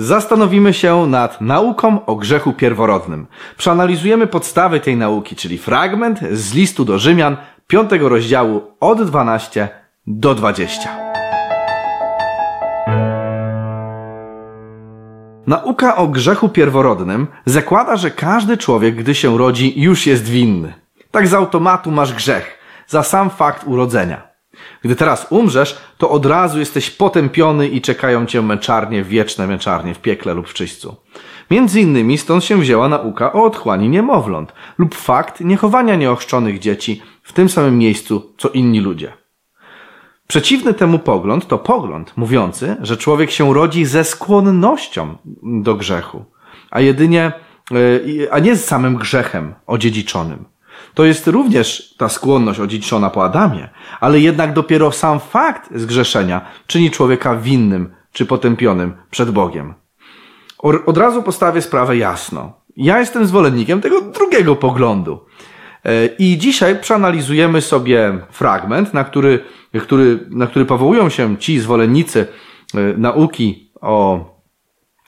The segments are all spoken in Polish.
Zastanowimy się nad nauką o grzechu pierworodnym. Przeanalizujemy podstawy tej nauki, czyli fragment z listu do Rzymian, 5 rozdziału od 12 do 20. Nauka o grzechu pierworodnym zakłada, że każdy człowiek, gdy się rodzi, już jest winny. Tak z automatu masz grzech, za sam fakt urodzenia. Gdy teraz umrzesz, to od razu jesteś potępiony i czekają cię męczarnie, wieczne męczarnie w piekle lub w czyśćcu. Między innymi stąd się wzięła nauka o otchłani niemowląt lub fakt niechowania nieochrzczonych dzieci w tym samym miejscu, co inni ludzie. Przeciwny temu pogląd to pogląd mówiący, że człowiek się rodzi ze skłonnością do grzechu, a jedynie, e, a nie z samym grzechem odziedziczonym. To jest również ta skłonność odziedziczona po Adamie, ale jednak dopiero sam fakt zgrzeszenia czyni człowieka winnym czy potępionym przed Bogiem. Od razu postawię sprawę jasno. Ja jestem zwolennikiem tego drugiego poglądu. E, I dzisiaj przeanalizujemy sobie fragment, na który, który, na który powołują się ci zwolennicy e, nauki o,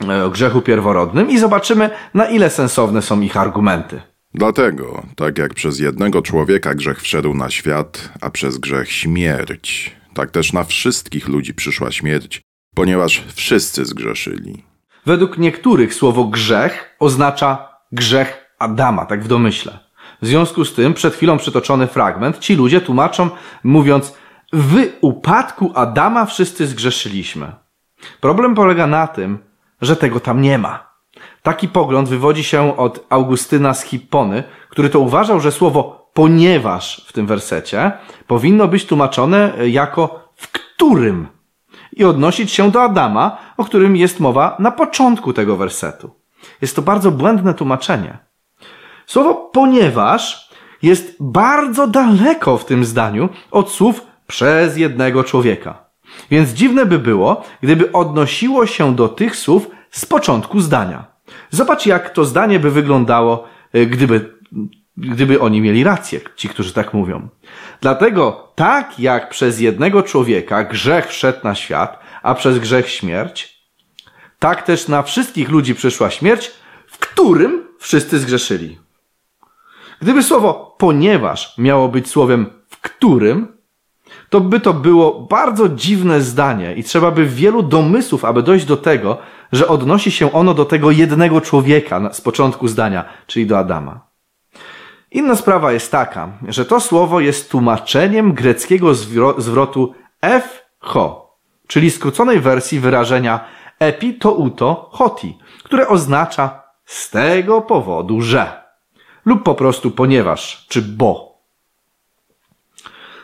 e, o grzechu pierworodnym i zobaczymy, na ile sensowne są ich argumenty. Dlatego, tak jak przez jednego człowieka grzech wszedł na świat, a przez grzech śmierć, tak też na wszystkich ludzi przyszła śmierć, ponieważ wszyscy zgrzeszyli. Według niektórych słowo grzech oznacza grzech Adama, tak w domyśle. W związku z tym, przed chwilą przytoczony fragment, ci ludzie tłumaczą, mówiąc, w upadku Adama wszyscy zgrzeszyliśmy. Problem polega na tym, że tego tam nie ma. Taki pogląd wywodzi się od Augustyna z Hippony, który to uważał, że słowo ponieważ w tym wersecie powinno być tłumaczone jako w którym i odnosić się do Adama, o którym jest mowa na początku tego wersetu. Jest to bardzo błędne tłumaczenie. Słowo ponieważ jest bardzo daleko w tym zdaniu od słów przez jednego człowieka. Więc dziwne by było, gdyby odnosiło się do tych słów z początku zdania. Zobacz, jak to zdanie by wyglądało, e, gdyby, gdyby oni mieli rację, ci, którzy tak mówią. Dlatego, tak jak przez jednego człowieka grzech wszedł na świat, a przez grzech śmierć, tak też na wszystkich ludzi przyszła śmierć, w którym wszyscy zgrzeszyli. Gdyby słowo ponieważ miało być słowem w którym, to by to było bardzo dziwne zdanie i trzeba by wielu domysłów, aby dojść do tego, że odnosi się ono do tego jednego człowieka z początku zdania, czyli do Adama. Inna sprawa jest taka, że to słowo jest tłumaczeniem greckiego zwrotu efho, czyli skróconej wersji wyrażenia epi to uto hoti, które oznacza z tego powodu, że lub po prostu ponieważ, czy bo.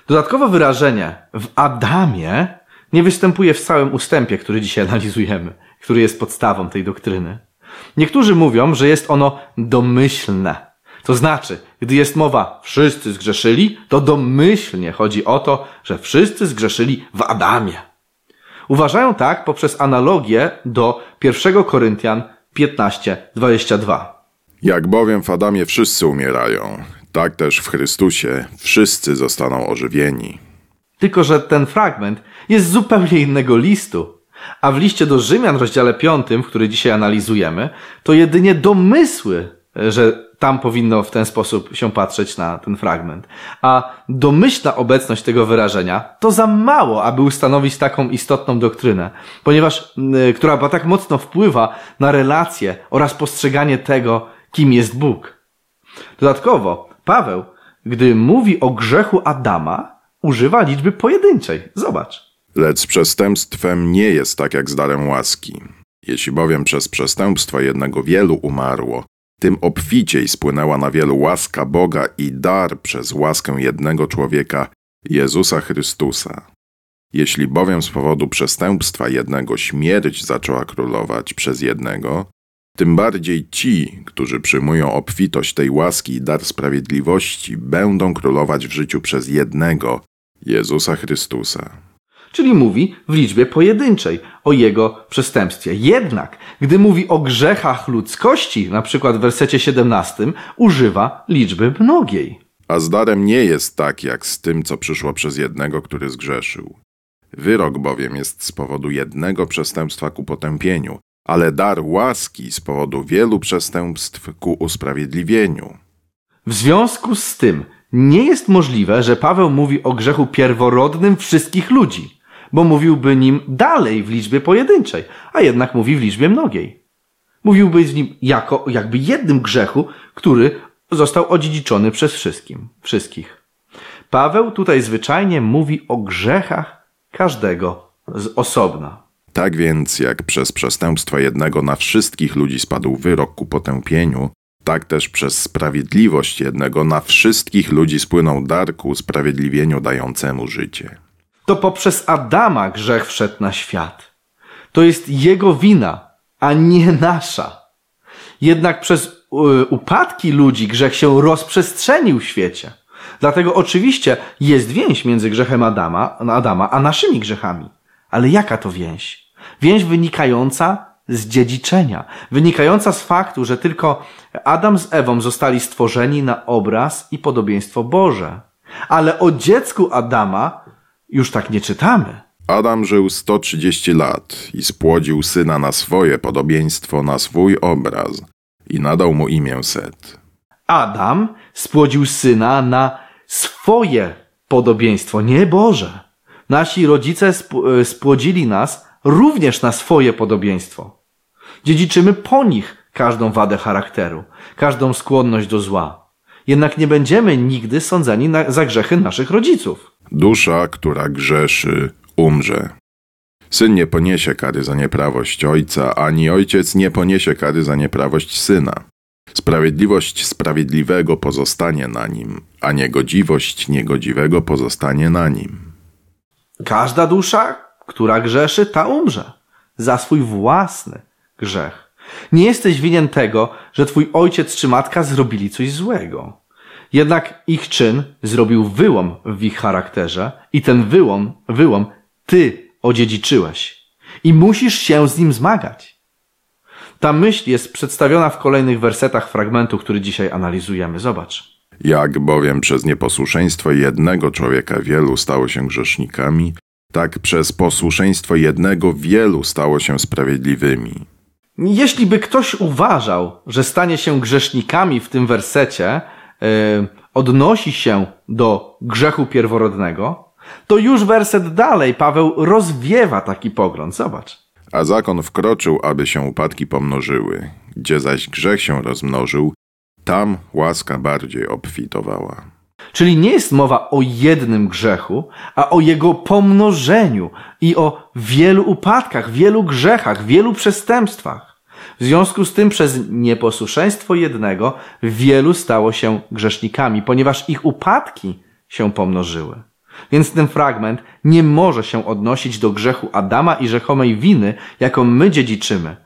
Dodatkowe wyrażenie w Adamie nie występuje w całym ustępie, który dzisiaj analizujemy, który jest podstawą tej doktryny. Niektórzy mówią, że jest ono domyślne. To znaczy, gdy jest mowa wszyscy zgrzeszyli, to domyślnie chodzi o to, że wszyscy zgrzeszyli w Adamie. Uważają tak poprzez analogię do 1 Koryntian 15:22. Jak bowiem w Adamie wszyscy umierają, tak też w Chrystusie wszyscy zostaną ożywieni. Tylko, że ten fragment jest zupełnie innego listu. A w liście do Rzymian, rozdziale 5, który dzisiaj analizujemy, to jedynie domysły, że tam powinno w ten sposób się patrzeć na ten fragment. A domyślna obecność tego wyrażenia to za mało, aby ustanowić taką istotną doktrynę, ponieważ, yy, która tak mocno wpływa na relacje oraz postrzeganie tego, kim jest Bóg. Dodatkowo, Paweł, gdy mówi o grzechu Adama, używa liczby pojedynczej. Zobacz. Lecz przestępstwem nie jest tak jak z darem łaski. Jeśli bowiem przez przestępstwo jednego wielu umarło, tym obficiej spłynęła na wielu łaska Boga i dar przez łaskę jednego człowieka, Jezusa Chrystusa. Jeśli bowiem z powodu przestępstwa jednego śmierć zaczęła królować przez jednego, tym bardziej ci, którzy przyjmują obfitość tej łaski i dar sprawiedliwości, będą królować w życiu przez jednego, Jezusa Chrystusa. Czyli mówi w liczbie pojedynczej o jego przestępstwie. Jednak, gdy mówi o grzechach ludzkości, na przykład w wersecie 17, używa liczby mnogiej. A z darem nie jest tak, jak z tym, co przyszło przez jednego, który zgrzeszył. Wyrok bowiem jest z powodu jednego przestępstwa ku potępieniu, ale dar łaski z powodu wielu przestępstw ku usprawiedliwieniu. W związku z tym nie jest możliwe, że Paweł mówi o grzechu pierworodnym wszystkich ludzi, bo mówiłby nim dalej w liczbie pojedynczej, a jednak mówi w liczbie mnogiej. Mówiłby z nim jako jakby jednym grzechu, który został odziedziczony przez wszystkim, wszystkich. Paweł tutaj zwyczajnie mówi o grzechach każdego z osobna. Tak więc, jak przez przestępstwo jednego na wszystkich ludzi spadł wyrok ku potępieniu, tak też przez sprawiedliwość jednego na wszystkich ludzi spłynął dar ku usprawiedliwieniu dającemu życie. To poprzez Adama grzech wszedł na świat. To jest jego wina, a nie nasza. Jednak przez y, upadki ludzi grzech się rozprzestrzenił w świecie. Dlatego oczywiście jest więź między grzechem Adama, Adama a naszymi grzechami. Ale jaka to więź? Więź wynikająca z dziedziczenia, wynikająca z faktu, że tylko Adam z Ewą zostali stworzeni na obraz i podobieństwo Boże. Ale o dziecku Adama już tak nie czytamy. Adam żył 130 lat i spłodził syna na swoje podobieństwo, na swój obraz i nadał mu imię Set. Adam spłodził syna na swoje podobieństwo, nie Boże. Nasi rodzice sp- spłodzili nas również na swoje podobieństwo. Dziedziczymy po nich każdą wadę charakteru, każdą skłonność do zła. Jednak nie będziemy nigdy sądzeni na, za grzechy naszych rodziców. Dusza, która grzeszy, umrze. Syn nie poniesie kary za nieprawość ojca, ani ojciec nie poniesie kary za nieprawość syna. Sprawiedliwość sprawiedliwego pozostanie na nim, a niegodziwość niegodziwego pozostanie na nim. Każda dusza, która grzeszy, ta umrze za swój własny grzech. Nie jesteś winien tego, że twój ojciec czy matka zrobili coś złego. Jednak ich czyn zrobił wyłom w ich charakterze i ten wyłom, wyłom ty odziedziczyłeś. I musisz się z nim zmagać. Ta myśl jest przedstawiona w kolejnych wersetach fragmentu, który dzisiaj analizujemy. Zobacz. Jak bowiem przez nieposłuszeństwo jednego człowieka wielu stało się grzesznikami, tak przez posłuszeństwo jednego wielu stało się sprawiedliwymi. Jeśli by ktoś uważał, że stanie się grzesznikami w tym wersecie, yy, odnosi się do grzechu pierworodnego, to już werset dalej Paweł rozwiewa taki pogląd. Zobacz. A zakon wkroczył, aby się upadki pomnożyły. Gdzie zaś grzech się rozmnożył, tam łaska bardziej obfitowała. Czyli nie jest mowa o jednym grzechu, a o jego pomnożeniu i o wielu upadkach, wielu grzechach, wielu przestępstwach. W związku z tym przez nieposłuszeństwo jednego wielu stało się grzesznikami, ponieważ ich upadki się pomnożyły. Więc ten fragment nie może się odnosić do grzechu Adama i rzekomej winy, jaką my dziedziczymy,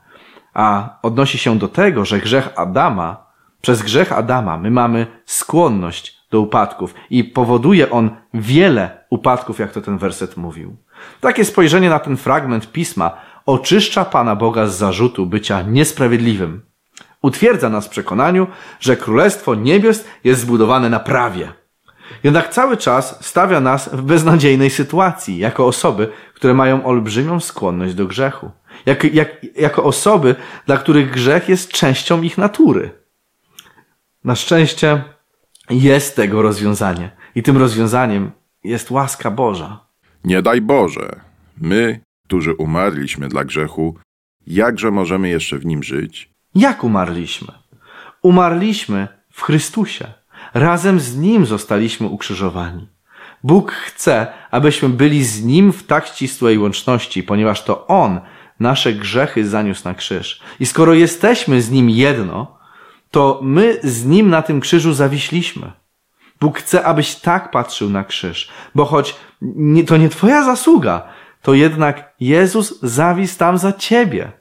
a odnosi się do tego, że grzech Adama, przez grzech Adama my mamy skłonność do upadków i powoduje on wiele upadków, jak to ten werset mówił. Takie spojrzenie na ten fragment pisma oczyszcza Pana Boga z zarzutu bycia niesprawiedliwym. Utwierdza nas w przekonaniu, że Królestwo Niebios jest zbudowane na prawie. Jednak cały czas stawia nas w beznadziejnej sytuacji, jako osoby, które mają olbrzymią skłonność do grzechu. Jak, jak, jako osoby, dla których grzech jest częścią ich natury. Na szczęście jest tego rozwiązanie. I tym rozwiązaniem jest łaska Boża. Nie daj Boże, my, którzy umarliśmy dla grzechu, jakże możemy jeszcze w nim żyć? Jak umarliśmy? Umarliśmy w Chrystusie. Razem z Nim zostaliśmy ukrzyżowani. Bóg chce, abyśmy byli z Nim w tak ścisłej łączności, ponieważ to On nasze grzechy zaniósł na krzyż. I skoro jesteśmy z Nim jedno, to my z Nim na tym krzyżu zawiśliśmy. Bóg chce, abyś tak patrzył na krzyż, bo choć nie, to nie Twoja zasługa, to jednak Jezus zawisł tam za Ciebie.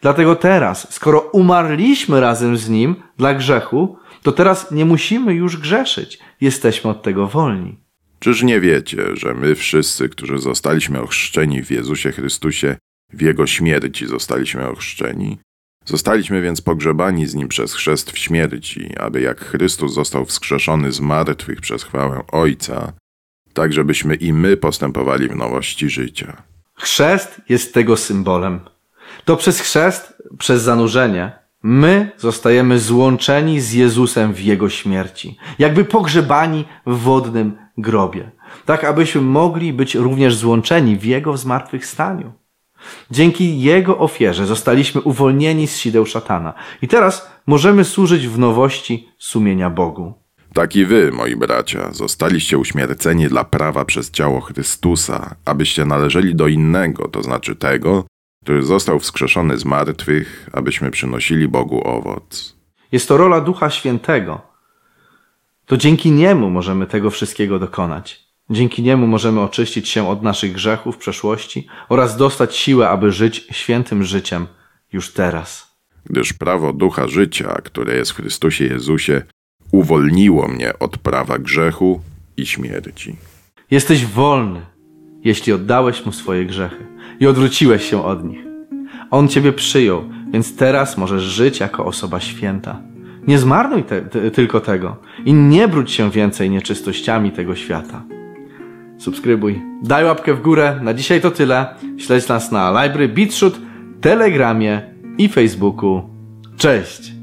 Dlatego teraz, skoro umarliśmy razem z Nim dla grzechu, to teraz nie musimy już grzeszyć. Jesteśmy od tego wolni. Czyż nie wiecie, że my wszyscy, którzy zostaliśmy ochrzczeni w Jezusie Chrystusie, w Jego śmierci zostaliśmy ochrzczeni? Zostaliśmy więc pogrzebani z Nim przez chrzest w śmierci, aby jak Chrystus został wskrzeszony z martwych przez chwałę Ojca, tak żebyśmy i my postępowali w nowości życia. Chrzest jest tego symbolem. To przez chrzest, przez zanurzenie, my zostajemy złączeni z Jezusem w Jego śmierci, jakby pogrzebani w wodnym grobie, tak abyśmy mogli być również złączeni w Jego zmartwychwstaniu. Dzięki Jego ofierze zostaliśmy uwolnieni z sideł szatana i teraz możemy służyć w nowości sumienia Bogu. Tak i wy, moi bracia, zostaliście uśmierceni dla prawa przez ciało Chrystusa, abyście należeli do innego, to znaczy tego, który został wskrzeszony z martwych, abyśmy przynosili Bogu owoc. Jest to rola Ducha Świętego. To dzięki Niemu możemy tego wszystkiego dokonać. Dzięki Niemu możemy oczyścić się od naszych grzechów przeszłości oraz dostać siłę, aby żyć świętym życiem już teraz. Gdyż prawo ducha życia, które jest w Chrystusie Jezusie, uwolniło mnie od prawa grzechu i śmierci. Jesteś wolny, jeśli oddałeś Mu swoje grzechy i odwróciłeś się od nich. On Ciebie przyjął, więc teraz możesz żyć jako osoba święta. Nie zmarnuj te, te, tylko tego i nie brudź się więcej nieczystościami tego świata. Subskrybuj, daj łapkę w górę. Na dzisiaj to tyle. Śledź nas na Library Beatshoot, Telegramie i Facebooku. Cześć!